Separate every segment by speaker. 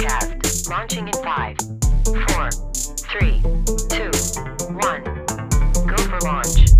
Speaker 1: podcast. Launching in five, four, three, two, one. Go for launch.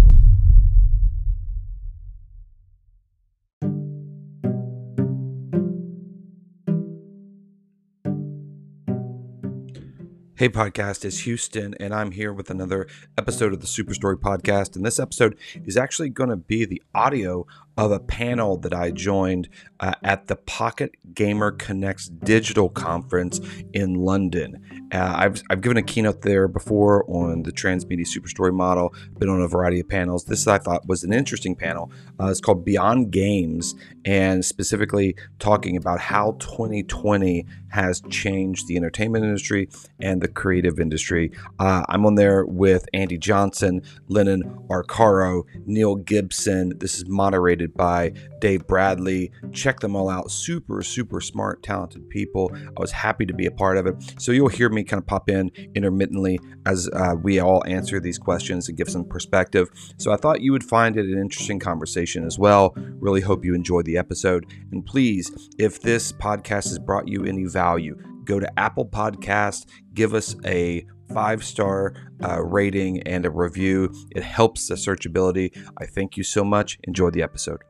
Speaker 2: Hey, podcast, it's Houston, and I'm here with another episode of the Superstory podcast. And this episode is actually going to be the audio of a panel that I joined uh, at the Pocket Gamer Connects digital conference in London. Uh, I've, I've given a keynote there before on the transmedia superstory model, been on a variety of panels. This I thought was an interesting panel. Uh, it's called Beyond Games, and specifically talking about how 2020 has changed the entertainment industry and the creative industry. Uh, I'm on there with Andy Johnson, Lennon Arcaro, Neil Gibson. This is moderated by Dave Bradley. Check them all out. Super, super smart, talented people. I was happy to be a part of it. So you'll hear me kind of pop in intermittently as uh, we all answer these questions and give some perspective. So I thought you would find it an interesting conversation as well. Really hope you enjoy the episode. And please, if this podcast has brought you any value, go to Apple Podcast, give us a five star uh, rating and a review. It helps the searchability. I thank you so much. Enjoy the episode.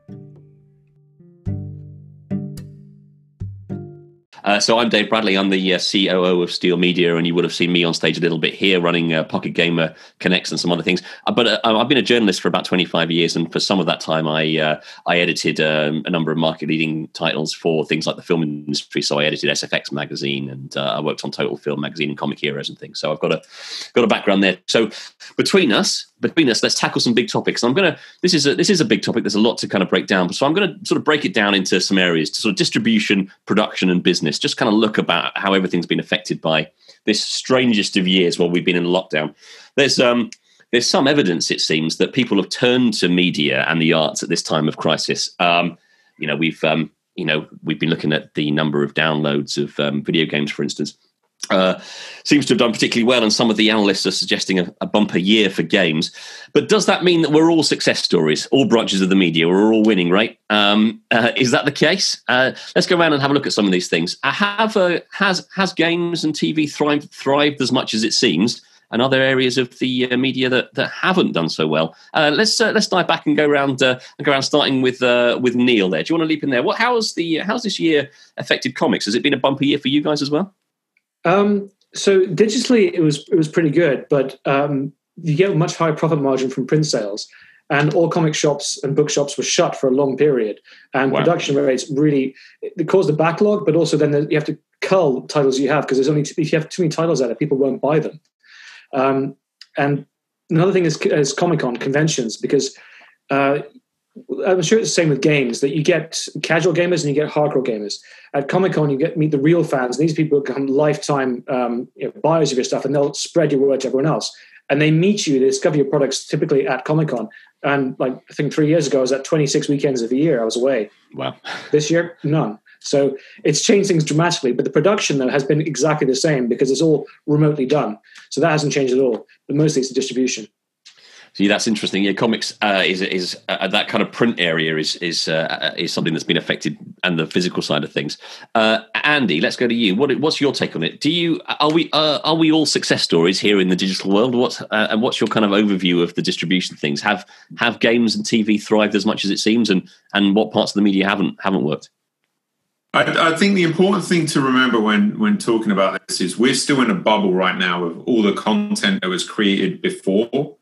Speaker 3: Uh, so I'm Dave Bradley. I'm the uh, COO of Steel Media, and you would have seen me on stage a little bit here, running uh, Pocket Gamer Connects and some other things. Uh, but uh, I've been a journalist for about 25 years, and for some of that time, I uh, I edited um, a number of market leading titles for things like the film industry. So I edited SFX magazine, and I worked on Total Film magazine and Comic Heroes and things. So I've got a got a background there. So between us, between us, let's tackle some big topics. I'm gonna this is a, this is a big topic. There's a lot to kind of break down. So I'm gonna sort of break it down into some areas to sort of distribution, production, and business just kind of look about how everything's been affected by this strangest of years while we've been in lockdown. There's um, there's some evidence, it seems, that people have turned to media and the arts at this time of crisis. Um, you know, we've um, you know we've been looking at the number of downloads of um, video games, for instance uh, seems to have done particularly well, and some of the analysts are suggesting a, a, bumper year for games. But does that mean that we're all success stories, all branches of the media, we're all winning, right? Um, uh, is that the case? Uh, let's go around and have a look at some of these things. Uh, have uh, has has games and TV thrived thrived as much as it seems? And other areas of the media that, that haven't done so well. let's let's dive back and go around and go around, starting with with Neil. There, do you want to leap in there? What how's the how's this year affected comics? Has it been a bumper year for you guys as well?
Speaker 4: Um, so digitally, it was it was pretty good, but um, you get a much higher profit margin from print sales. And all comic shops and bookshops were shut for a long period, and wow. production rates really it caused a backlog. But also, then you have to cull titles you have because there's only if you have too many titles out, it, people won't buy them. Um, and another thing is, is Comic Con conventions because uh, I'm sure it's the same with games that you get casual gamers and you get hardcore gamers. At Comic Con, you get meet the real fans. And these people become lifetime um, you know, buyers of your stuff, and they'll spread your word to everyone else. And they meet you, they discover your products typically at Comic Con. And like I think three years ago, I was at 26 weekends of the year. I was away.
Speaker 3: Wow.
Speaker 4: This year, none. So it's changed things dramatically. But the production though has been exactly the same because it's all remotely done. So that hasn't changed at all. But mostly it's the distribution.
Speaker 3: See, that's interesting. Yeah, comics uh, is is uh, that kind of print area is is uh, is something that's been affected, and the physical side of things. Uh, Andy, let's go to you. What what's your take on it? Do you are we uh, are we all success stories here in the digital world? What's uh, and what's your kind of overview of the distribution things? Have have games and TV thrived as much as it seems, and and what parts of the media haven't haven't worked?
Speaker 5: I, I, think the important thing to remember when when talking about this is we're still in a bubble right now of all the content that was created before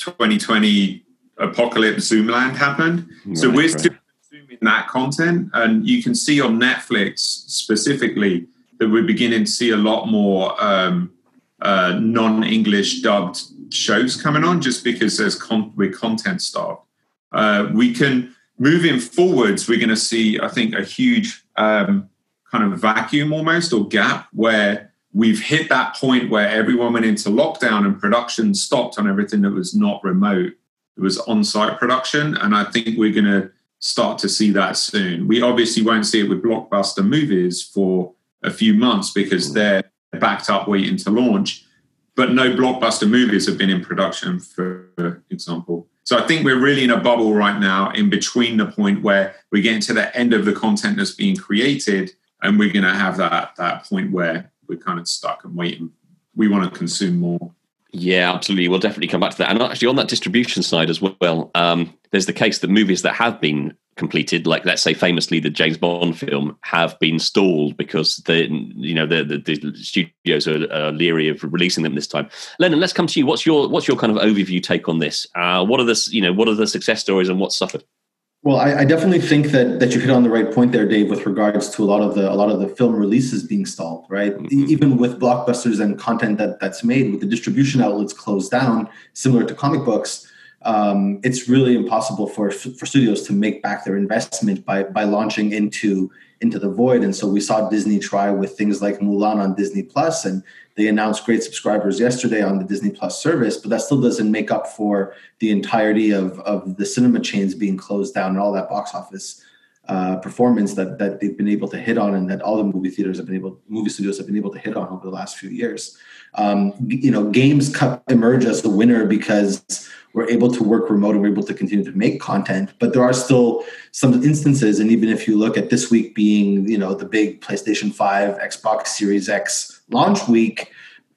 Speaker 5: 2020 apocalypse Zoomland happened. Right, so we're right. still consuming that content, and you can see on Netflix specifically that we're beginning to see a lot more um, uh, non-English dubbed shows coming on, just because there's con- we're content starved. Uh, we can moving forwards. We're going to see, I think, a huge um, kind of vacuum almost or gap where we've hit that point where everyone went into lockdown and production stopped on everything that was not remote. It was on site production. And I think we're going to start to see that soon. We obviously won't see it with blockbuster movies for a few months because mm. they're backed up waiting to launch. But no blockbuster movies have been in production, for example. So I think we're really in a bubble right now in between the point where we're getting to the end of the content that's being created and we're going to have that that point where we're kind of stuck and waiting. We want to consume more.
Speaker 3: Yeah, absolutely. We'll definitely come back to that. And actually, on that distribution side as well, um, there's the case that movies that have been completed, like let's say famously the James Bond film, have been stalled because the you know the the, the studios are, are, leery of releasing them this time. Lennon, let's come to you. What's your what's your kind of overview take on this? Uh, what are the you know what are the success stories and what's suffered?
Speaker 6: Well, I, I, definitely think that that you hit on the right point there, Dave, with regards to a lot of the a lot of the film releases being stalled. Right, mm-hmm. even with blockbusters and content that that's made, with the distribution outlets closed down, similar to comic books, um, it's really impossible for for studios to make back their investment by by launching into into the void. And so we saw Disney try with things like Mulan on Disney Plus, and they announced great subscribers yesterday on the Disney Plus service, but that still doesn't make up for the entirety of, of the cinema chains being closed down and all that box office uh, performance that that they've been able to hit on, and that all the movie theaters have been able, movie studios have been able to hit on over the last few years. Um, you know, games emerge as the winner because we're able to work remote and we're able to continue to make content. But there are still some instances, and even if you look at this week being, you know, the big PlayStation 5, Xbox Series X launch week,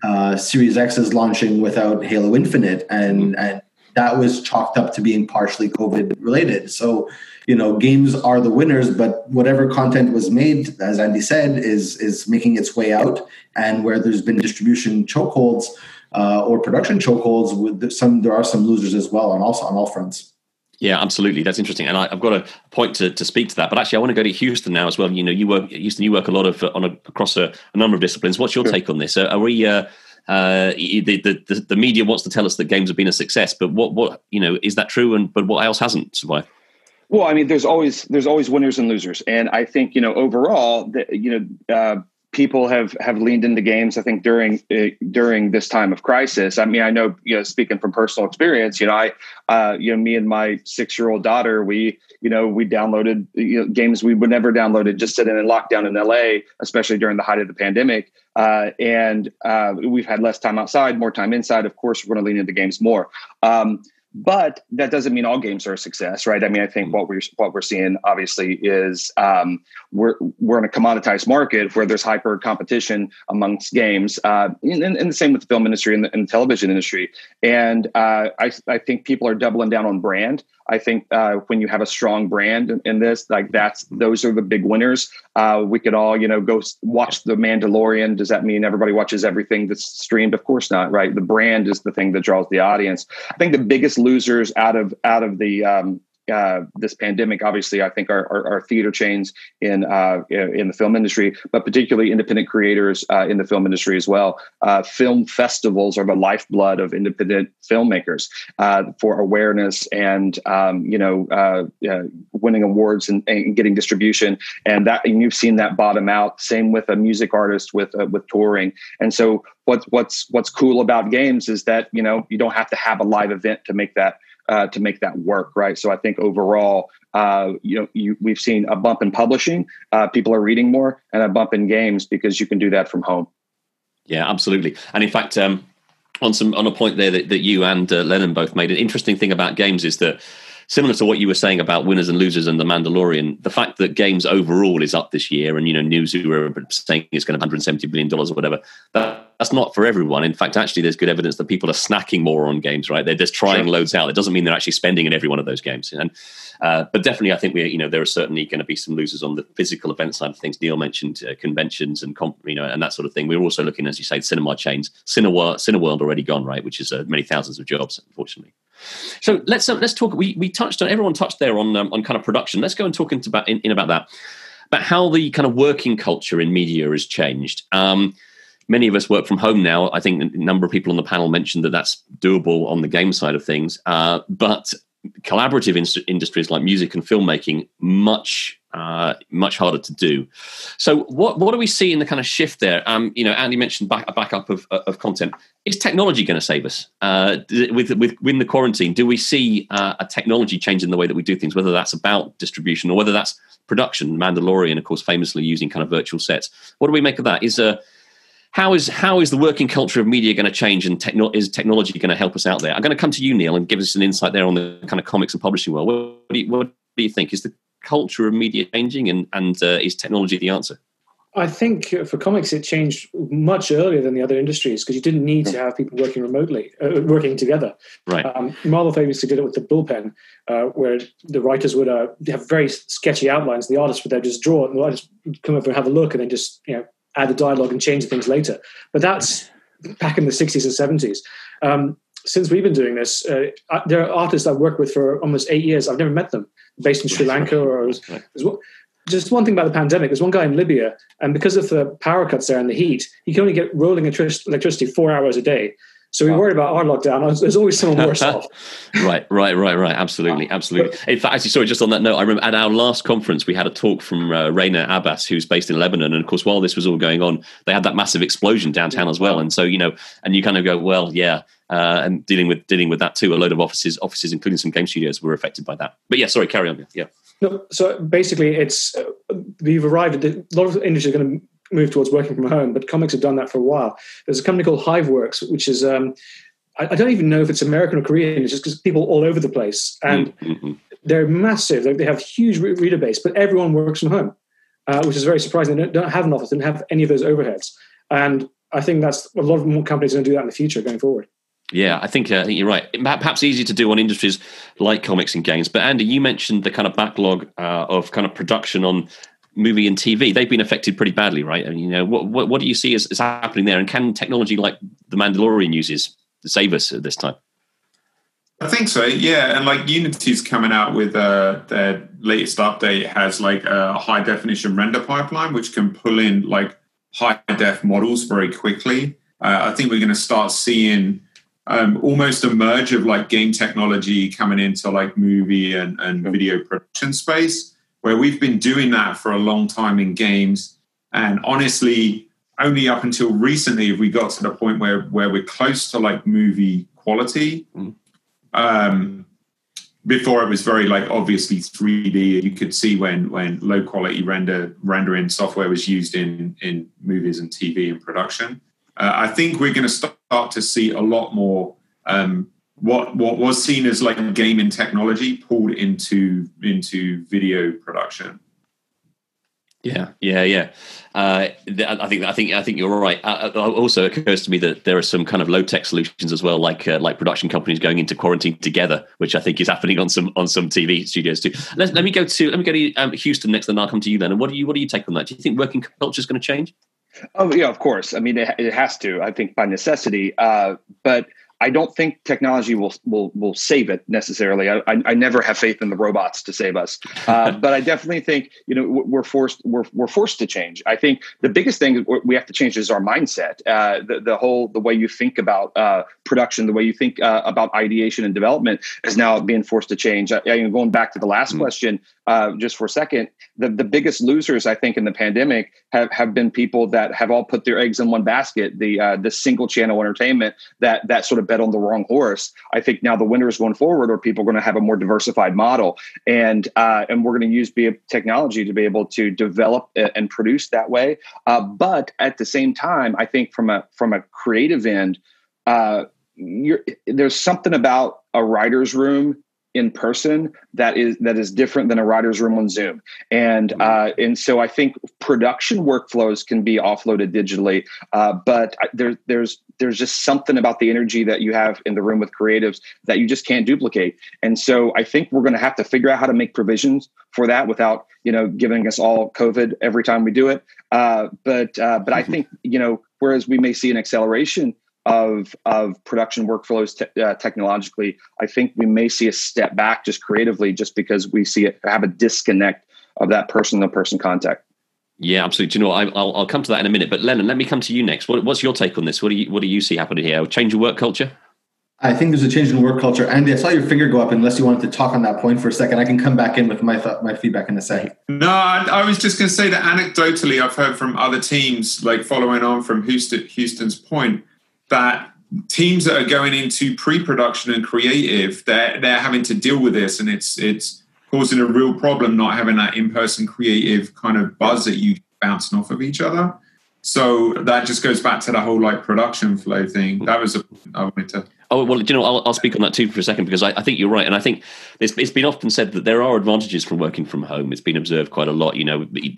Speaker 6: uh, Series X is launching without Halo Infinite, and and that was chalked up to being partially COVID related. So, you know, games are the winners, but whatever content was made, as Andy said, is is making its way out. And where there's been distribution chokeholds, uh, or production chokeholds. With some, there are some losers as well, and also on all fronts.
Speaker 3: Yeah, absolutely. That's interesting, and I, have got a point to, to speak to that. But actually, I want to go to Houston now as well. You know, you work Houston. You work a lot of on a, across a, a number of disciplines. What's your sure. take on this? Are, are we? Uh, uh, the, the the media wants to tell us that games have been a success, but what what you know is that true? And but what else hasn't survived?
Speaker 7: Well, I mean, there's always there's always winners and losers, and I think you know overall, the, you know, uh, people have have leaned into games. I think during uh, during this time of crisis. I mean, I know you know speaking from personal experience. You know, I uh, you know me and my six year old daughter, we you know we downloaded you know, games we would never downloaded just sitting in lockdown in LA, especially during the height of the pandemic. Uh, and uh, we've had less time outside, more time inside. Of course, we're going to lean into games more. Um, but that doesn't mean all games are a success, right? I mean, I think mm-hmm. what we're what we're seeing obviously is um, we're we're in a commoditized market where there's hyper competition amongst games, uh, and, and, the same with the film industry and the, and the television industry. And uh, I I think people are doubling down on brand. I think uh, when you have a strong brand in, in, this, like that's those are the big winners. Uh, we could all, you know, go watch The Mandalorian. Does that mean everybody watches everything that's streamed? Of course not, right? The brand is the thing that draws the audience. I think the biggest losers out of out of the um, uh, this pandemic, obviously, I think our, are, are theater chains in uh, in the film industry, but particularly independent creators uh, in the film industry as well. Uh, film festivals are the lifeblood of independent filmmakers uh, for awareness and um, you know uh, winning awards and, and, getting distribution, and that and you've seen that bottom out. Same with a music artist with with touring, and so what's what's what's cool about games is that you know you don't have to have a live event to make that uh, to make that work, right? So I think overall, uh, you know, you, we've seen a bump in publishing. Uh, people are reading more, and a bump in games because you can do that from home.
Speaker 3: Yeah, absolutely. And in fact, um, on some on a point there that, that you and uh, Lennon both made, an interesting thing about games is that similar to what you were saying about winners and losers and the Mandalorian, the fact that games overall is up this year, and you know, Newzoo are saying it's going to 170 billion dollars or whatever. That, that's not for everyone. In fact, actually, there's good evidence that people are snacking more on games. Right? They're just trying sure. loads out. It doesn't mean they're actually spending in every one of those games. And uh, but definitely, I think we, you know, there are certainly going to be some losers on the physical event side of things. Neil mentioned uh, conventions and comp, you know, and that sort of thing. We're also looking, as you say, cinema chains. Cineworld, Cineworld already gone, right? Which is uh, many thousands of jobs, unfortunately. So let's uh, let's talk. We we touched on everyone touched there on um, on kind of production. Let's go and talk into about in, in, about that, about how the kind of working culture in media has changed. Um, many of us work from home now. I think a number of people on the panel mentioned that that's doable on the game side of things, uh, but collaborative in- industries like music and filmmaking much uh, much harder to do. So, what what do we see in the kind of shift there? Um, you know, Andy mentioned back, a backup of, of content. Is technology going to save us uh, with with within the quarantine? Do we see uh, a technology change in the way that we do things? Whether that's about distribution or whether that's production. Mandalorian, of course, famously using kind of virtual sets. What do we make of that? Is uh, how is how is the working culture of media going to change, and techno- is technology going to help us out there? I'm going to come to you, Neil, and give us an insight there on the kind of comics and publishing world. What do you, what do you think? Is the culture of media changing, and and uh, is technology the answer?
Speaker 4: I think for comics, it changed much earlier than the other industries because you didn't need to have people working remotely, uh, working together.
Speaker 3: Right.
Speaker 4: Um, Marvel famously did it with the bullpen, uh, where the writers would uh, have very sketchy outlines. The artists would then just draw it, and the artists would come over and have a look, and then just you know add the dialogue and change things later. But that's back in the 60s and 70s. Um, since we've been doing this, uh, there are artists I've worked with for almost eight years. I've never met them, based in Sri Lanka or. Just one thing about the pandemic. There's one guy in Libya, and because of the power cuts there and the heat, he can only get rolling electricity four hours a day. So we wow. worry about our lockdown. There's always someone worse off.
Speaker 3: right, right, right, right. Absolutely, absolutely. In fact, actually, sorry, just on that note, I remember at our last conference we had a talk from uh, Raina Abbas, who's based in Lebanon, and of course, while this was all going on, they had that massive explosion downtown as well. And so, you know, and you kind of go, well, yeah, uh, and dealing with dealing with that too. A load of offices, offices, including some game studios, were affected by that. But yeah, sorry, carry on. Yeah.
Speaker 4: No, so basically, it's uh, we've arrived at the, a lot of industries are going to move towards working from home, but comics have done that for a while. There's a company called Hiveworks, which is um, I, I, don't even know if it's American or Korean. It's just because people all over the place, and mm-hmm. they're massive. They, they have huge re- reader base, but everyone works from home, uh, which is very surprising. They don't, don't have an office, they don't have any of those overheads, and I think that's a lot of more companies are going to do that in the future going forward.
Speaker 3: Yeah, I think uh, I think you're right. Perhaps easy to do on industries like comics and games. But Andy, you mentioned the kind of backlog uh, of kind of production on movie and TV. They've been affected pretty badly, right? I mean, you know, what what, what do you see as, as happening there? And can technology like the Mandalorian uses save us at this time?
Speaker 5: I think so, yeah. And like Unity's coming out with uh, their latest update has like a high definition render pipeline, which can pull in like high def models very quickly. Uh, I think we're going to start seeing um, almost a merge of like game technology coming into like movie and, and video production space, where we've been doing that for a long time in games. And honestly, only up until recently have we got to the point where where we're close to like movie quality. Mm. Um, before it was very like obviously 3D. You could see when when low quality render rendering software was used in in movies and TV and production. Uh, I think we're going to start to see a lot more um, what what was seen as like gaming technology pulled into into video production.
Speaker 3: Yeah, yeah, yeah. Uh, I think I think I think you're right. Uh, uh also, occurs to me that there are some kind of low tech solutions as well, like uh, like production companies going into quarantine together, which I think is happening on some on some TV studios too. Let, let me go to let me go to um, Houston next, then I'll come to you then. And what do you what do you take on that? Do you think working culture is going to change?
Speaker 7: Oh yeah, of course. I mean, it, it has to. I think by necessity. Uh, but I don't think technology will will will save it necessarily. I, I, I never have faith in the robots to save us, uh, but I definitely think you know we're forced we're we're forced to change. I think the biggest thing we have to change is our mindset. Uh, the the whole the way you think about uh, production, the way you think uh, about ideation and development is now being forced to change. I, I, going back to the last mm-hmm. question, uh, just for a second, the the biggest losers I think in the pandemic have have been people that have all put their eggs in one basket. The uh, the single channel entertainment that that sort of bet on the wrong horse. I think now the winners going forward are people going to have a more diversified model, and uh, and we're going to use technology to be able to develop and produce that way. Uh, but at the same time, I think from a from a creative end, uh, there's something about a writer's room in person that is that is different than a writer's room on Zoom. And mm-hmm. uh, and so I think production workflows can be offloaded digitally, uh, but there's there's there's just something about the energy that you have in the room with creatives that you just can't duplicate. And so I think we're going to have to figure out how to make provisions for that without you know giving us all COVID every time we do it. Uh, but uh, but I mm-hmm. think you know whereas we may see an acceleration of of production workflows te- uh, technologically, I think we may see a step back just creatively, just because we see it have a disconnect of that person to person contact.
Speaker 3: Yeah, absolutely. you know, I, will I'll come to that in a minute. But Lennon, let me come to you next. What, what's your take on this? What do you what do you see happening here? Change of work culture?
Speaker 6: I think there's a change in work culture. Andy, I saw your finger go up. Unless you wanted to talk on that point for a second, I can come back in with my th- my feedback in a second.
Speaker 5: No, I, I was just going to say that anecdotally, I've heard from other teams, like following on from Houston, Houston's point, that teams that are going into pre-production and creative, they're they're having to deal with this, and it's it's causing a real problem not having that in-person creative kind of buzz that you bouncing off of each other. So that just goes back to the whole like production flow thing. That was a I wanted to
Speaker 3: Oh well, you know, I'll, I'll, speak on that too for a second because I, I think you're right, and I think it's, it's been often said that there are advantages from working from home. It's been observed quite a lot. You know, we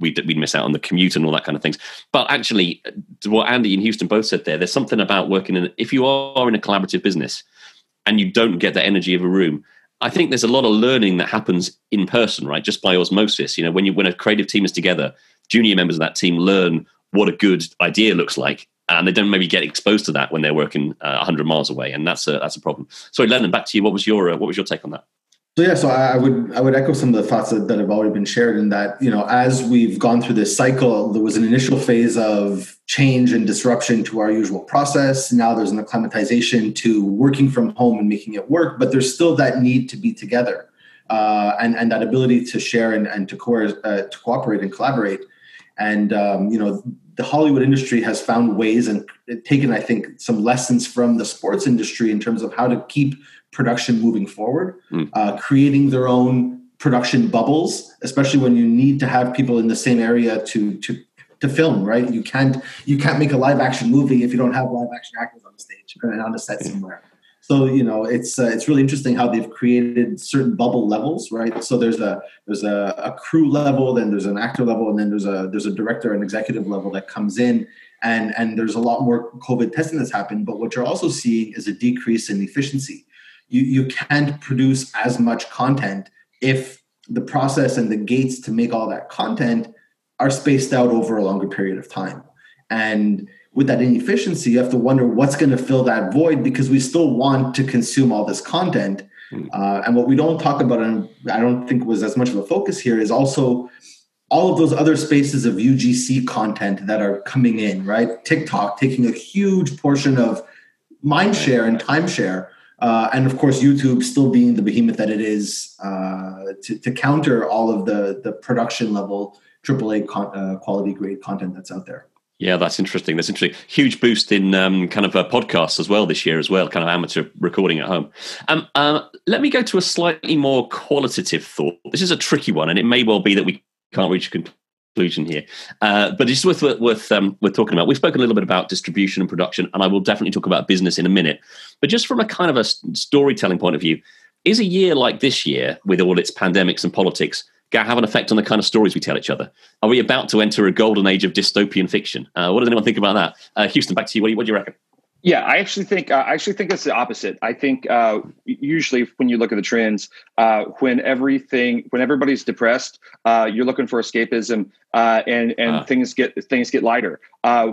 Speaker 3: we miss out on the commute and all that kind of things. But actually, what Andy and Houston both said there, there's something about working in. If you are in a collaborative business and you don't get the energy of a room, I think there's a lot of learning that happens in person, right? Just by osmosis. You know, when you when a creative team is together, junior members of that team learn what a good idea looks like and they don't maybe get exposed to that when they're working uh, 100 miles away, and that's a that's a problem. Sorry, Lennon, back to you. What was your uh, what was your take on that?
Speaker 6: So yeah, so I would I would echo some of the thoughts that, that have already been shared in that you know as we've gone through this cycle, there was an initial phase of change and disruption to our usual process. Now there's an acclimatization to working from home and making it work, but there's still that need to be together uh, and and that ability to share and, and to, co- uh, to cooperate and collaborate. And um, you know the Hollywood industry has found ways and taken, I think, some lessons from the sports industry in terms of how to keep production moving forward, mm. uh, creating their own production bubbles, especially when you need to have people in the same area to to to film. Right? You can't you can't make a live action movie if you don't have live action actors on the stage and on the set somewhere. So you know, it's uh, it's really interesting how they've created certain bubble levels, right? So there's a there's a, a, crew level, then there's an actor level, and then there's a there's a director and executive level that comes in, and and there's a lot more COVID testing that's happened. But what you're also seeing is a decrease in efficiency. You you can't produce as much content if the process and the gates to make all that content are spaced out over a longer period of time, and with that inefficiency, you have to wonder what's going to fill that void because we still want to consume all this content. Mm. Uh, and what we don't talk about, and I don't think was as much of a focus here, is also all of those other spaces of UGC content that are coming in, right? TikTok taking a huge portion of mind share and time share. Uh, and of course, YouTube still being the behemoth that it is uh, to, to, counter all of the, the production level AAA con- uh, quality grade content that's out there.
Speaker 3: Yeah, that's interesting. That's interesting. Huge boost in um, kind of uh, podcasts as well this year as well, kind of amateur recording at home. Um, uh, let me go to a slightly more qualitative thought. This is a tricky one, and it may well be that we can't reach a conclusion here, uh, but it's worth worth um, worth talking about. We've spoken a little bit about distribution and production, and I will definitely talk about business in a minute. But just from a kind of a storytelling point of view, is a year like this year, with all its pandemics and politics, have an effect on the kind of stories we tell each other? Are we about to enter a golden age of dystopian fiction? Uh, what does anyone think about that? Uh, Houston, back to you. What do you, what do you reckon?
Speaker 7: Yeah, I actually think uh, I actually think it's the opposite. I think uh, usually when you look at the trends, uh, when everything when everybody's depressed, uh, you're looking for escapism, uh, and and uh. things get things get lighter.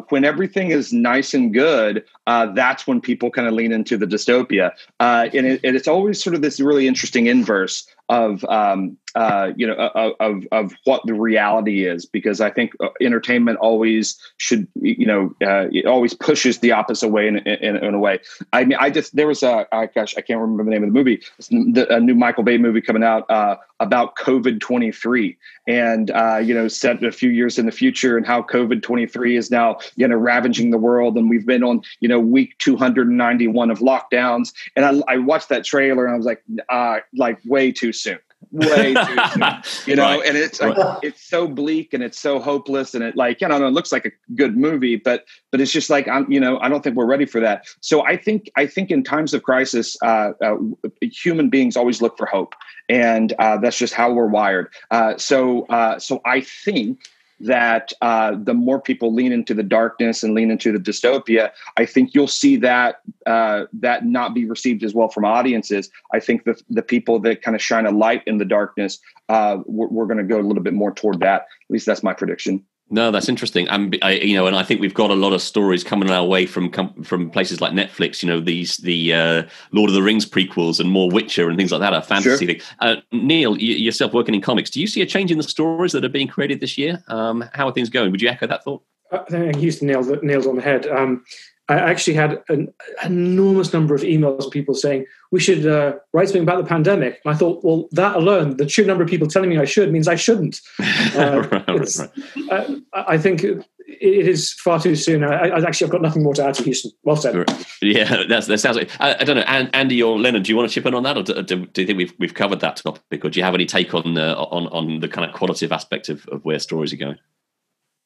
Speaker 7: When everything is nice and good, that's when people kind of lean into the dystopia, and, it, and, it's always sort of this really interesting inverse of um, uh, you know of of what the reality is because I think uh, entertainment always should you know uh, it always pushes the opposite way in, in, in, a way. I mean, I just there was a gosh I can't remember the name of the movie. The, a new Michael Bay movie coming out uh, about COVID twenty three and uh, you know set a few years in the future and how COVID twenty three is now you know ravaging the world. And we've been on you know week two hundred and ninety one of lockdowns. And I, I watched that trailer and I was like uh, like way too soon way too soon, you know? Right. and it's like right. it's so bleak and it's so hopeless. And it like you know it looks like a good movie but but it's just like i'm you know i don't think we're ready for that. So i think i think in times of crisis uh, uh, human beings always look for hope. And uh, that's just how we're wired. Uh, so uh, so i think that uh, the more people lean into the darkness and lean into the dystopia, I think you'll see that uh, that not be received as well from audiences. I think the the people that kind of shine a light in the darkness, uh, we're, we're going to go a little bit more toward that. At least that's my prediction.
Speaker 3: No, that's interesting. And I, you know, and I think we've got a lot of stories coming our way from from places like Netflix. You know, these the uh, Lord of the Rings prequels and more Witcher and things like that. are fantasy sure. Uh, Neil, you, yourself working in comics, do you see a change in the stories that are being created this year? Um, how are things going? Would you echo that thought?
Speaker 4: I think Houston nailed nailed on the head. Um, I actually had an enormous number of emails of people saying we should uh, write something about the pandemic. And I thought, well, that alone, the sheer number of people telling me I should means I shouldn't. Uh, right, right. Uh, I think it is far too soon. I, I, actually, I've got nothing more to add to Houston. Well said.
Speaker 3: Yeah, that's, that sounds like. I, I, don't know, Andy or Leonard, do you want to chip in on that, or do, do, do, you think we've we've covered that topic, or do you have any take on uh, on on the kind of qualitative aspect of, of where stories are going?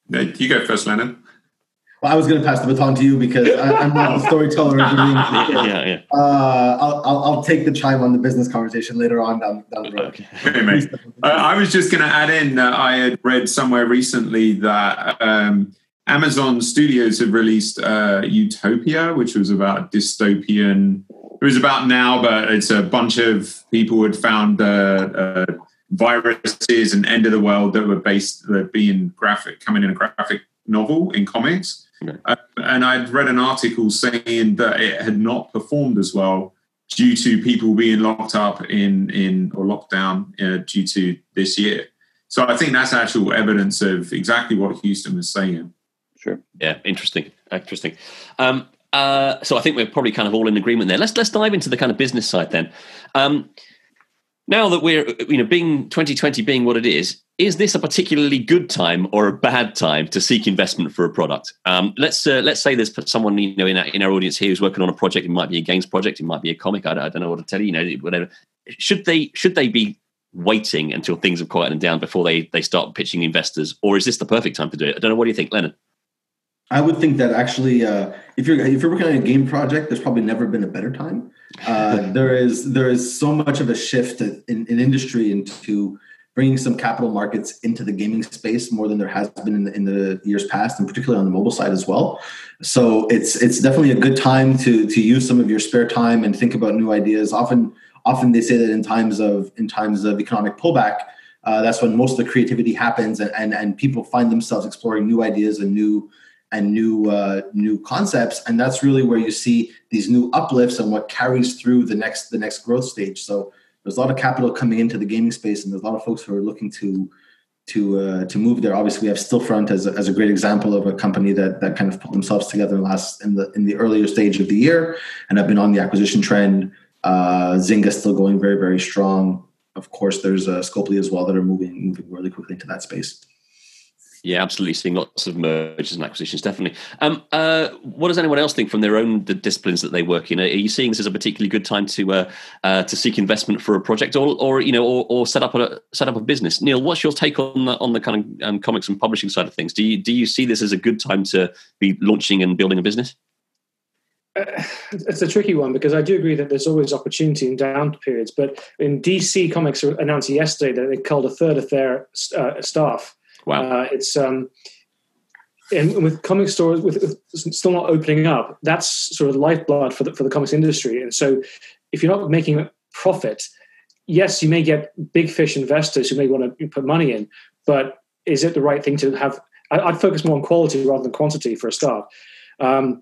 Speaker 5: you go first, Leonard.
Speaker 6: Well, I was going to pass the baton to you because I, am not the storyteller. yeah, yeah. Uh, I'll, I'll, I'll, take the chime on the business conversation later on down, down the road.
Speaker 5: Okay, mate. Uh, I was just going to add in that I had read somewhere recently that um, Amazon Studios had released uh, Utopia, which was about dystopian. It was about now, but it's a bunch of people who had found uh, uh, viruses and end of the world that were based that being graphic, coming in a graphic novel in comics uh, and I'd read an article saying that it had not performed as well due to people being locked up in in or locked down uh, due to this year. So I think that's actual evidence of exactly what Houston was saying.
Speaker 3: Sure. Yeah. Interesting. Interesting. Um, uh, so I think we're probably kind of all in agreement there. Let's let's dive into the kind of business side then. Um, now that we're you know being 2020 being what it is is this a particularly good time or a bad time to seek investment for a product? Um, let's uh, let's say there's someone you know in our, in our audience here who's working on a project. It might be a games project. It might be a comic. I, I don't know what to tell you you know whatever. Should they should they be waiting until things have quieted down before they they start pitching investors? Or is this the perfect time to do it? I don't know. What do you think leonard?
Speaker 6: I would think that actually, uh, if you're if you're working on a game project, there's probably never been a better time. Uh, there is there is so much of a shift in, in, industry into bringing some capital markets into the gaming space more than there has been in the, in the years past, and particularly on the mobile side as well. So it's it's definitely a good time to to use some of your spare time and think about new ideas. Often often they say that in times of in times of economic pullback. Uh, that's when most of the creativity happens and, and and people find themselves exploring new ideas and new and new uh, new concepts and that's really where you see these new uplifts and what carries through the next the next growth stage so there's a lot of capital coming into the gaming space and there's a lot of folks who are looking to to uh, to move there. Obviously we have stillfront as a, as a great example of a company that that kind of put themselves together in the last in the in the earlier stage of the year and have been on the acquisition trend. Uh, zynga still going very very strong. Of course there's uh, scopely as well that are moving moving really quickly into that space
Speaker 3: yeah, absolutely. Seeing lots of mergers and acquisitions, definitely. Um, uh, what does anyone else think from their own the disciplines that they work in? Are you seeing this as a particularly good time to uh, uh, to seek investment for a project, or, or you know, or, or, set up a set up a business? Neil, what's your take on the, on the kind of um, comics and publishing side of things? Do you do you see this as a good time to be launching and building a business?
Speaker 4: Uh, it's a tricky one because I do agree that there's always opportunity in down periods. But in DC Comics announced yesterday that they culled a third of their uh, staff
Speaker 3: Wow.
Speaker 4: Uh, it's um, and with comic stores with, with, still not opening up, that's sort of lifeblood for the for the comics industry. And so, if you're not making a profit, yes, you may get big fish investors who may want to put money in, but is it the right thing to have? I'd focus more on quality rather than quantity for a start. Um,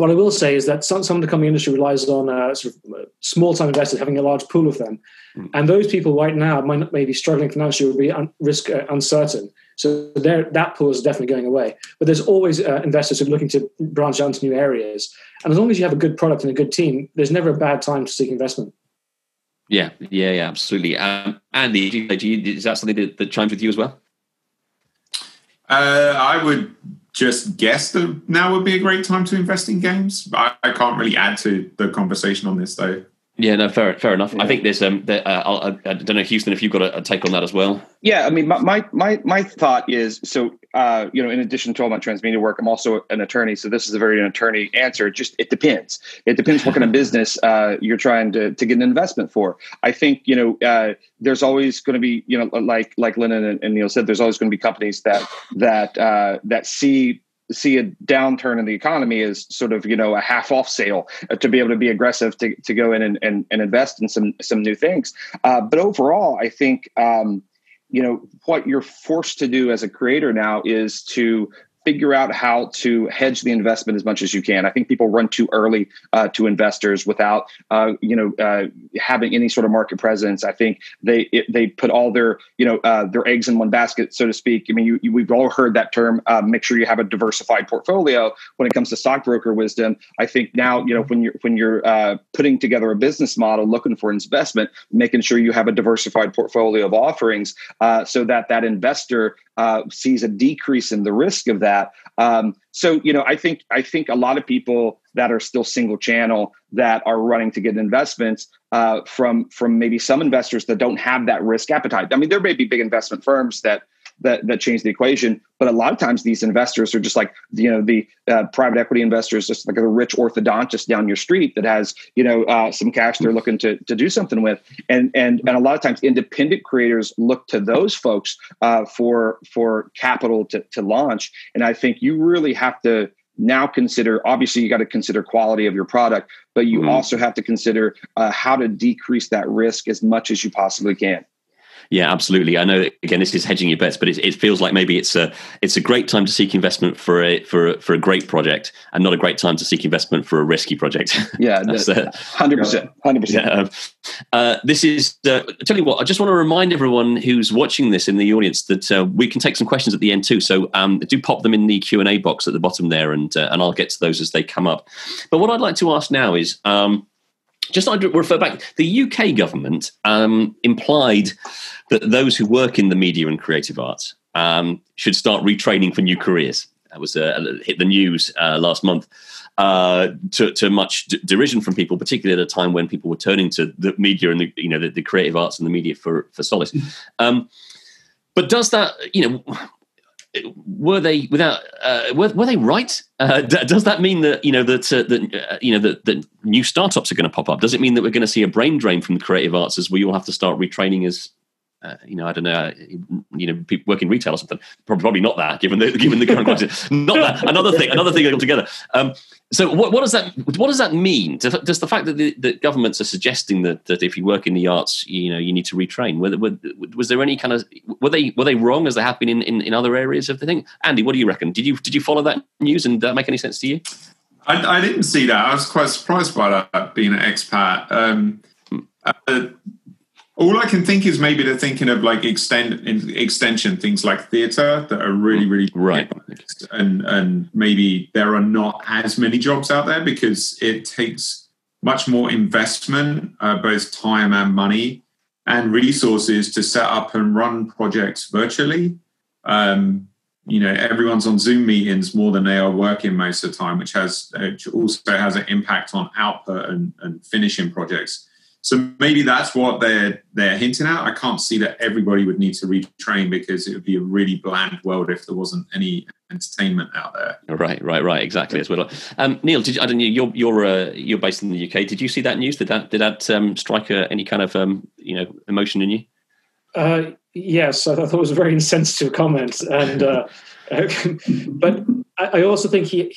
Speaker 4: what I will say is that some, some of the comic industry relies on uh, sort of uh, small time investors having a large pool of them, mm. and those people right now might not, may be struggling financially or be un, risk uh, uncertain. So that pool is definitely going away. But there's always uh, investors who are looking to branch out into new areas, and as long as you have a good product and a good team, there's never a bad time to seek investment.
Speaker 3: Yeah, yeah, yeah, absolutely. Um, Andy, do you, is that something that, that chimes with you as well?
Speaker 5: Uh, I would just guess that now would be a great time to invest in games. I, I can't really add to the conversation on this though.
Speaker 3: Yeah, no, fair, fair enough. Yeah. I think there's um, there, uh, I don't know, Houston, if you've got a, a, take on that as well.
Speaker 7: Yeah, I mean, my my my, my thought is so. Uh, you know, in addition to all my transmedia work, I'm also an attorney. So this is a very an attorney answer. Just it depends. It depends what kind of business uh, you're trying to to get an investment for. I think you know, uh, there's always going to be you know, like like Lennon and, and Neil said, there's always going to be companies that that uh, that see see a downturn in the economy as sort of you know a half off sale uh, to be able to be aggressive to, to go in and, and, and invest in some some new things uh, but overall i think um, you know what you're forced to do as a creator now is to figure out how to hedge the investment as much as you can. I think people run too early uh, to investors without, uh, you know, uh, having any sort of market presence. I think they it, they put all their, you know, uh, their eggs in one basket, so to speak. I mean, you, you, we've all heard that term. Uh, make sure you have a diversified portfolio when it comes to stockbroker wisdom. I think now, you know, when you're when you're uh, putting together a business model, looking for investment, making sure you have a diversified portfolio of offerings, so that that investor sees a decrease in the risk of that. Um, so you know, I think I think a lot of people that are still single channel that are running to get investments uh, from from maybe some investors that don't have that risk appetite. I mean, there may be big investment firms that that that change the equation. But a lot of times these investors are just like you know the uh, private equity investors, just like a rich orthodontist down your street that has you know uh, some cash they're looking to to do something with, and and and a lot of times independent creators look to those folks uh, for for capital to to launch. And I think you really have to now consider obviously you got to consider quality of your product but you mm-hmm. also have to consider uh, how to decrease that risk as much as you possibly can
Speaker 3: yeah, absolutely. I know. Again, this is hedging your bets, but it, it, feels like maybe it's a it's a great time to seek investment for a for a, for a great project, and not a great time to seek investment for a risky project.
Speaker 7: Yeah, hundred percent, hundred percent. Um,
Speaker 3: uh, this is. Uh, tell you what, I just want to remind everyone who's watching this in the audience that uh, we can take some questions at the end too. So um, do pop them in the Q and A box at the bottom there, and uh, and I'll get to those as they come up. But what I'd like to ask now is. Um, just I'd refer back. The UK government um, implied that those who work in the media and creative arts um, should start retraining for new careers. That was uh, hit the news uh, last month uh, to, to, much d- derision from people, particularly at a time when people were turning to the media and the you know the, the creative arts and the media for for solace. Um, but does that you know were they without uh, were, were they right? Uh, d- does that mean that you know that uh, that uh, you know that, that new startups are going to pop up? Does it mean that we're going to see a brain drain from the creative arts as we all have to start retraining as uh, you know, I don't know, you know, people work in retail or something. Probably, probably not that, given the given the current crisis. Not that. Another thing. Another thing altogether. Um, so, what, what, does that what does that mean? Does, does the fact that the that governments are suggesting that, that if you work in the arts, you know, you need to retrain? Were, were, was there any kind of were they were they wrong as they have been in, in, in other areas of the thing? Andy, what do you reckon? Did you did you follow that news and that make any sense to you?
Speaker 5: I, I didn't see that. I was quite surprised by that being an expat. Um, uh, all I can think is maybe they're thinking of like extend extension things like theatre that are really really
Speaker 3: right,
Speaker 5: and and maybe there are not as many jobs out there because it takes much more investment, uh, both time and money, and resources to set up and run projects virtually. Um, you know, everyone's on Zoom meetings more than they are working most of the time, which has which also has an impact on output and, and finishing projects. So maybe that's what they're they're hinting at. I can't see that everybody would need to retrain because it would be a really bland world if there wasn't any entertainment out there.
Speaker 3: Right, right, right. Exactly as well. Um, Neil, did you, I don't know. You're you're uh, you're based in the UK. Did you see that news? Did that did that um, strike uh, any kind of um, you know emotion in you?
Speaker 4: Uh, yes, I thought it was a very insensitive comment, and uh, but I, I also think he.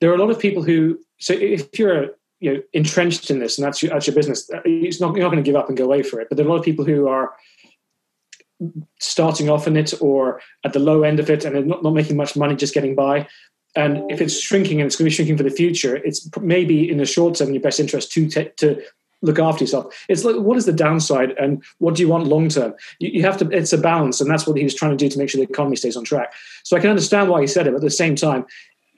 Speaker 4: There are a lot of people who. So if you're a you know entrenched in this and that's your, that's your business. Uh, it's not, you're not going to give up and go away for it. But there are a lot of people who are starting off in it or at the low end of it and not, not making much money just getting by. And if it's shrinking and it's going to be shrinking for the future it's maybe in the short term in your best interest to t- to look after yourself. It's like what is the downside and what do you want long term? You, you, have to it's a balance and that's what he was trying to do to make sure the economy stays on track. So i can understand why he said it but at the same time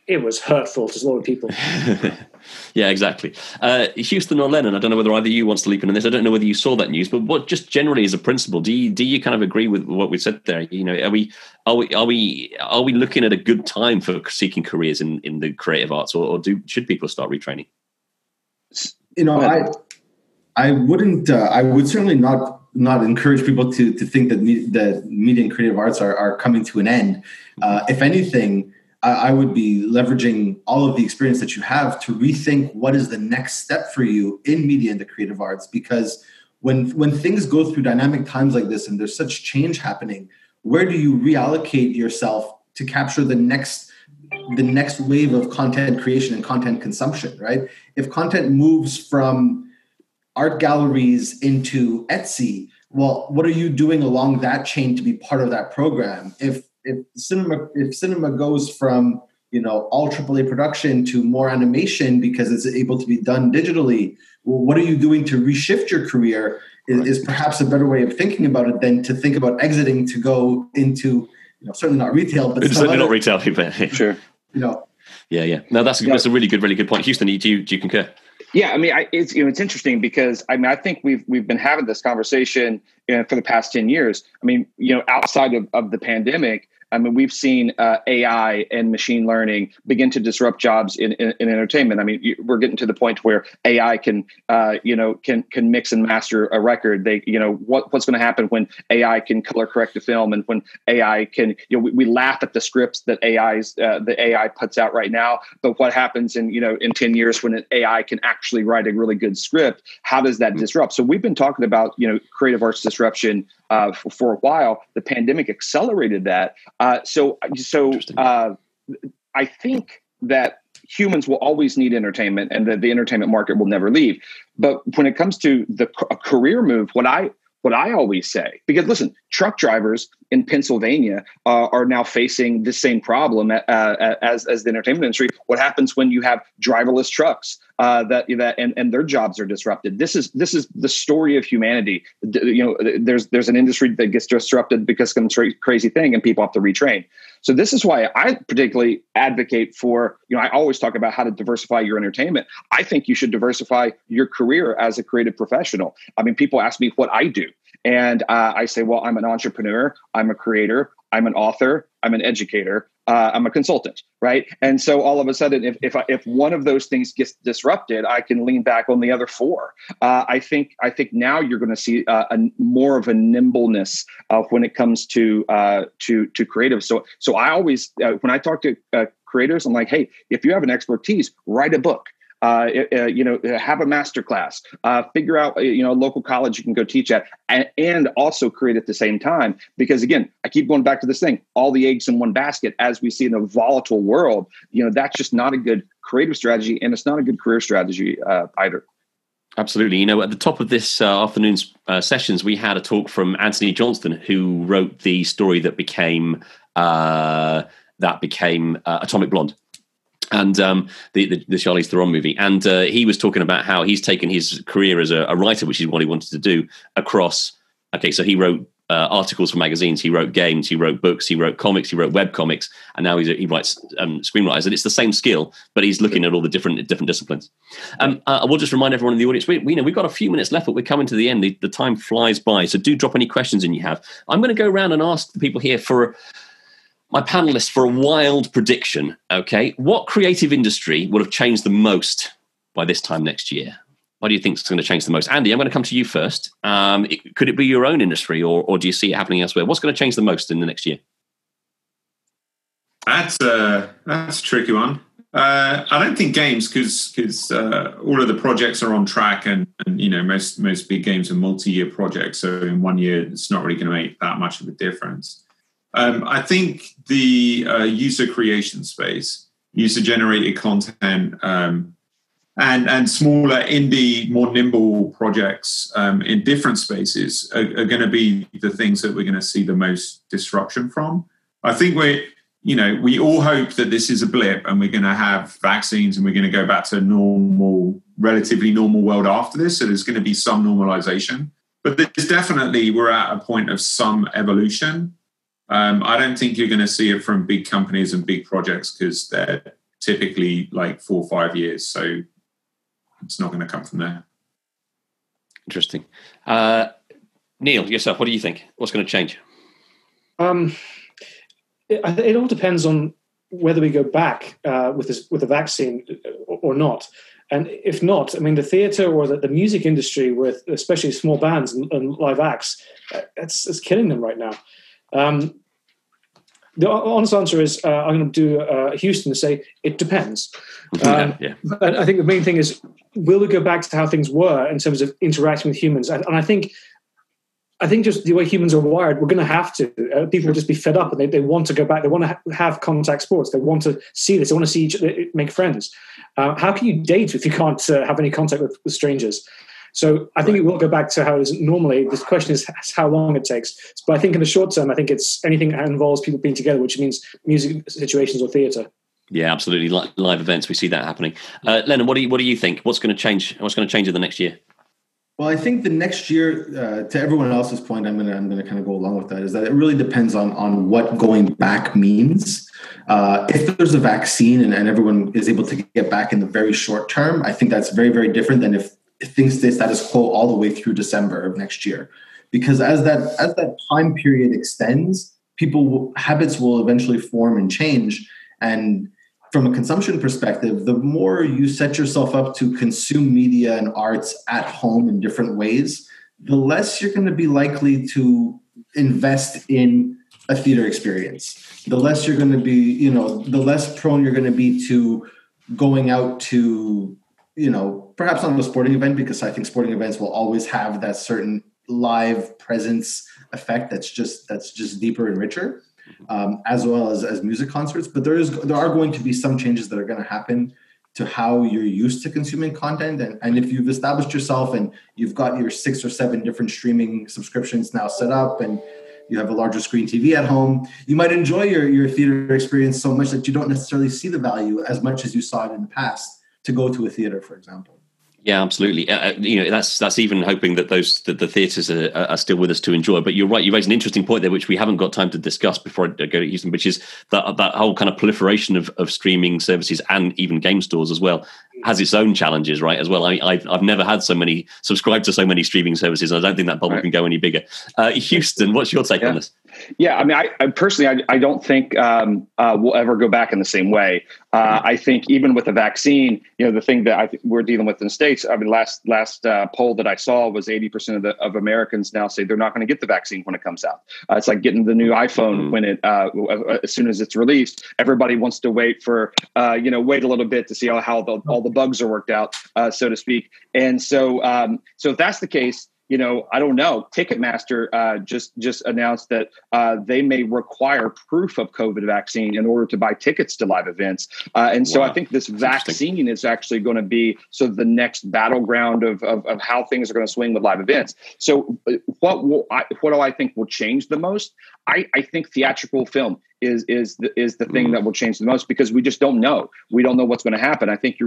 Speaker 4: it was hurtful to a lot of people.
Speaker 3: yeah, exactly. Uh, Houston or Lennon, I don't know whether either you wants to leap in on this. I don't know whether you saw that news, but what just generally as a principle, do you do you kind of agree with what we said there? You know, are we are we are we are we looking at a good time for seeking careers in, in the creative arts, or, or do should people start retraining?
Speaker 6: You know, I I wouldn't. Uh, I would certainly not not encourage people to to think that me, that media and creative arts are are coming to an end. Uh, if anything I, would be leveraging all of the experience that you have to rethink what is the next step for you in media and the creative arts. Because when when things go through dynamic times like this and there's such change happening, where do you reallocate yourself to capture the next the next wave of content creation and content consumption, right? If content moves from art galleries into Etsy, well, what are you doing along that chain to be part of that program? If if cinema if cinema goes from you know all AAA production to more animation because it's able to be done digitally, well, what are you doing to reshift your career? Is, right. is perhaps a better way of thinking about it than to think about exiting to go into you know certainly not retail, but
Speaker 3: certainly other, not retail. But
Speaker 7: sure,
Speaker 6: you know.
Speaker 3: Yeah, yeah. No, that's a, yeah. that's a really good, really good point. Houston, do you do you concur?
Speaker 7: Yeah, I mean, I, it's you know, it's interesting because I mean, I think we've we've been having this conversation you know, for the past ten years. I mean, you know, outside of, of the pandemic, I mean, we've seen uh, AI and machine learning begin to disrupt jobs in, in, in entertainment. I mean, you, we're getting to the point where AI can, uh, you know, can can mix and master a record. They, you know, what what's going to happen when AI can color correct a film and when AI can, you know, we, we laugh at the scripts that AI's uh, the AI puts out right now, but what happens in you know in ten years when an AI can actually write a really good script? How does that mm-hmm. disrupt? So we've been talking about you know creative arts disruption uh, for, for, a while. The pandemic accelerated that. Uh, so so uh, I think that humans will always need entertainment and that the entertainment market will never leave. But when it comes to the career move, what I what I always say, because listen, truck drivers in Pennsylvania uh, are now facing the same problem uh, uh, as, as the entertainment industry. What happens when you have driverless trucks uh, that that and, and their jobs are disrupted? This is this is the story of humanity. You know, there's there's an industry that gets disrupted because some crazy thing, and people have to retrain. So this is why I particularly advocate for. You know, I always talk about how to diversify your entertainment. I think you should diversify your career as a creative professional. I mean, people ask me what I do. And uh, I say, well, I'm an entrepreneur, I'm a creator, I'm an author, I'm an educator, uh, I'm a consultant, right? And so all of a sudden, if if, I, if one of those things gets disrupted, I can lean back on the other four. Uh, I think I think now you're going to see uh, a more of a nimbleness of when it comes to uh, to to creative. So so I always uh, when I talk to uh, creators, I'm like, hey, if you have an expertise, write a book uh, uh, you know, have a master class, uh, figure out, you know, a local college you can go teach at, and, and, also create at the same time. Because again, I keep going back to this thing: all the eggs in one basket. As we see in a volatile world, you know, that's just not a good creative strategy, and it's not a good career strategy uh, either.
Speaker 3: Absolutely. You know, at the top of this uh, afternoon's uh, sessions, we had a talk from Antony Johnston, who wrote the story that became uh, that became uh, Atomic Blonde and um, the, the, the Charlize Theron movie, and uh, he was talking about how he's taken his career as a, a, writer, which is what he wanted to do, across. Okay, so he wrote uh, articles for magazines, he wrote games, he wrote books, he wrote comics, he wrote web comics, and now he writes um, screenwriters. And it's the same skill, but he's looking at all the different different disciplines. Um, uh, I will just remind everyone in the audience: we, we know we've got a few minutes left, but we're coming to the end. The, the time flies by, so do drop any questions in you have. I'm going to go around and ask the people here for my panelists for a wild prediction. Okay, what creative industry would have changed the most by this time next year? What do you think is going to change the most? Andy, I'm going to come to you first. Um, it, could it be your own industry, or, or do you see it happening elsewhere? What's going to change the most in the next year?
Speaker 5: That's a that's a tricky one. Uh, I don't think games because because uh, all of the projects are on track and, and you know most most big games are multi-year projects. So in one year, it's not really going to make that much of a difference. Um, I think the uh, user creation space, user generated content, um, and and smaller indie, more nimble projects um, in different spaces are, are going to be the things that we're going to see the most disruption from. I think we, you know, we all hope that this is a blip and we're going to have vaccines and we're going to go back to a normal, relatively normal world after this. So there's going to be some normalization, but there's definitely we're at a point of some evolution um, I don't think you're going to see it from big companies and big projects because they're typically like four or five years. So it's not going to come from there.
Speaker 3: Interesting. Uh, Neil, yourself, what do you think? What's going to change?
Speaker 4: Um, it, it, all depends on whether we go back uh, with this, with the vaccine or not. And if not, I mean, the theatre or the, the, music industry, with especially small bands and, and live acts, uh, it's, it's killing them right now. Um, the honest answer is uh, I'm going to do uh, Houston and say it depends. Um, yeah, yeah. I think the main thing is will we go back to how things were in terms of interacting with humans? And, and I think I think just the way humans are wired, we're going to have to. Uh, people will just be fed up and they, they want to go back. They want to ha- have contact sports. They want to see this. They want to see each other, make friends. Uh, how can you date if you can't uh, have any contact with, with strangers? So I think right. it will go back to how it is normally. This question is how long it takes. But I think in the short term, I think it's anything that involves people being together, which means music situations or theatre.
Speaker 3: Yeah, absolutely. Live events, we see that happening. Uh, Lennon, what do you what do you think? What's going to change? What's going to change in the next year?
Speaker 6: Well, I think the next year, uh, to everyone else's point, I'm gonna I'm gonna kind of go along with that. Is that it really depends on on what going back means. Uh, if there's a vaccine and, and everyone is able to get back in the very short term, I think that's very very different than if things stay status quo all the way through December of next year. Because as that as that time period extends, people habits will eventually form and change and from a consumption perspective the more you set yourself up to consume media and arts at home in different ways the less you're going to be likely to invest in a theater experience the less you're going to be you know the less prone you're going to be to going out to you know perhaps not a sporting event because i think sporting events will always have that certain live presence effect that's just that's just deeper and richer um, as well as as music concerts. But there is there are going to be some changes that are going to happen to how you're used to consuming content. And, and if you've established yourself and you've got your six or seven different streaming subscriptions now set up and you have a larger screen TV at home, you might enjoy your, your theater experience so much that you don't necessarily see the value as much as you saw it in the past to go to a theater, for example.
Speaker 3: Yeah, absolutely. Uh, uh, you know, that's that's even hoping that those that the theatres are, are, still with us to enjoy. But you're right. You raised an interesting point there, which we haven't got time to discuss before I go to Houston, which is that that whole kind of proliferation of, of streaming services and even game stores as well has its own challenges, right? As well. I, I've I've never had so many subscribed to so many streaming services. I don't think that bubble right. can go any bigger. Uh, Houston, what's your take
Speaker 7: yeah.
Speaker 3: on this?
Speaker 7: Yeah, I mean, I, I personally, I, I, don't think um, uh, we'll ever go back in the same way. Uh, I think even with the vaccine, you know, the thing that I think we're dealing with in the states. I mean, last last uh, poll that I saw was eighty percent of the of Americans now say they're not going to get the vaccine when it comes out. Uh, it's like getting the new iPhone mm-hmm. when it uh, as soon as it's released. Everybody wants to wait for uh, you know wait a little bit to see how, how the, all the bugs are worked out, so to speak. And so um, so if that's the case you know, I don't know. Ticketmaster uh, just just announced that uh, they may require proof of COVID vaccine in order to buy tickets to live events, uh, and so. I think this vaccine is actually going to be so the next battleground of, of, of how things are going to swing with live events. So, uh, what will I, what do I think will change the most? I, I think theatrical film is is the, is the thing mm. that will change the most because we just don't know. We don't know what's going to happen. I think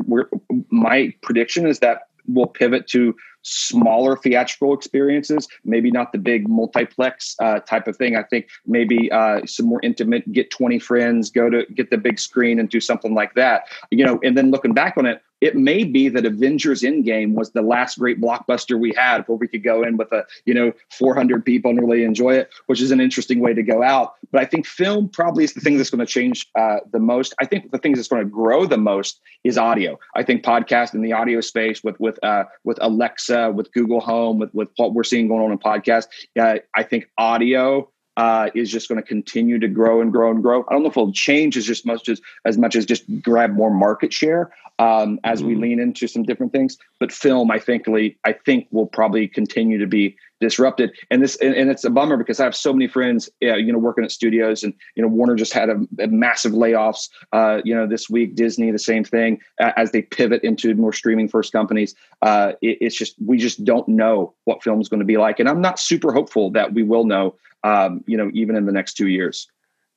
Speaker 7: my prediction is that we'll pivot to smaller theatrical experiences, maybe not the big multiplex uh, type of thing. I think maybe uh, some more intimate, get 20 friends, go to get the big screen and do something like that. You know, and then looking back on it, it may be that Avengers Endgame was the last great blockbuster we had where we could go in with a, you know, 400 people and really enjoy it, which is an interesting way to go out. But I think film probably is the thing that's going to change uh, the most. I think the thing that's going to grow the most is audio. I think podcast in the audio space with, with, uh, with Alexa, with Google Home, with, with what we're seeing going on in podcast, uh, I think audio uh, is just going to continue to grow and grow and grow. I don't know if it'll change as just much as as much as just grab more market share um, as mm-hmm. we lean into some different things. But film, I think, I think will probably continue to be disrupted. And this and, and, it's a bummer because I have so many friends, uh, you know, working at studios, and you know, Warner just had a, a massive layoffs. Uh, you know, this week Disney the same thing as they pivot into more streaming first companies. Uh, it, it's just we just don't know what film is going to be like, and I'm not super hopeful that we will know um, you know, even in the next two years.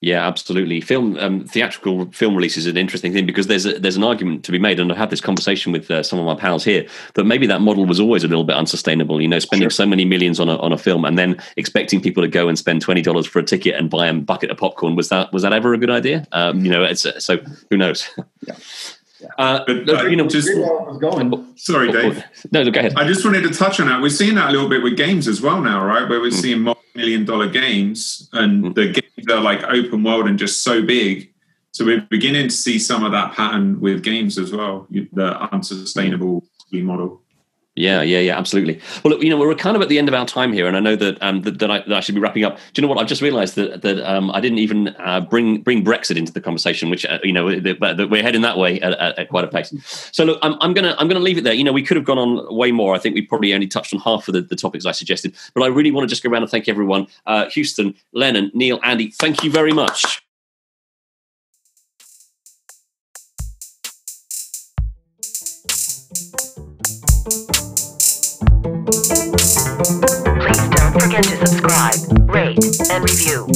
Speaker 3: Yeah, absolutely. Film, um, theatrical film release is an interesting thing because there's a, there's an argument to be made, and I've had this conversation with uh, some of my pals here that maybe that model was always a little bit unsustainable. You know, spending sure. so many millions on a on a film and then expecting people to go and spend twenty dollars for a ticket and buy a bucket of popcorn was that was that ever a good idea? Um, you know, it's so who knows.
Speaker 7: Yeah.
Speaker 5: Uh, but, but you know, just going. Sorry, Dave.
Speaker 3: No, go ahead.
Speaker 5: I just wanted to touch on that. We're seeing that a little bit with games as well now, right? Where we're mm. seeing multi-million dollar games, and mm. the games are like open world and just so big. So we're beginning to see some of that pattern with games as well. The unsustainable model.
Speaker 3: Yeah, yeah, yeah, absolutely. Well, look, you know, we're kind of at the end of our time here, and I know that um, that, that, I, that I should be wrapping up. Do you know what? I've just realised that that um, I didn't even uh, bring bring Brexit into the conversation, which uh, you know that, we're heading that way at, at, at, quite a pace. So look, I'm, I'm gonna I'm gonna leave it there. You know, we could have gone on way more. I think we probably only touched on half of the, the topics I suggested, but I really want to just go around and thank everyone. Uh, Houston, Lennon, Neil, Andy, thank you very much.
Speaker 1: Please don't forget to subscribe, rate, and review.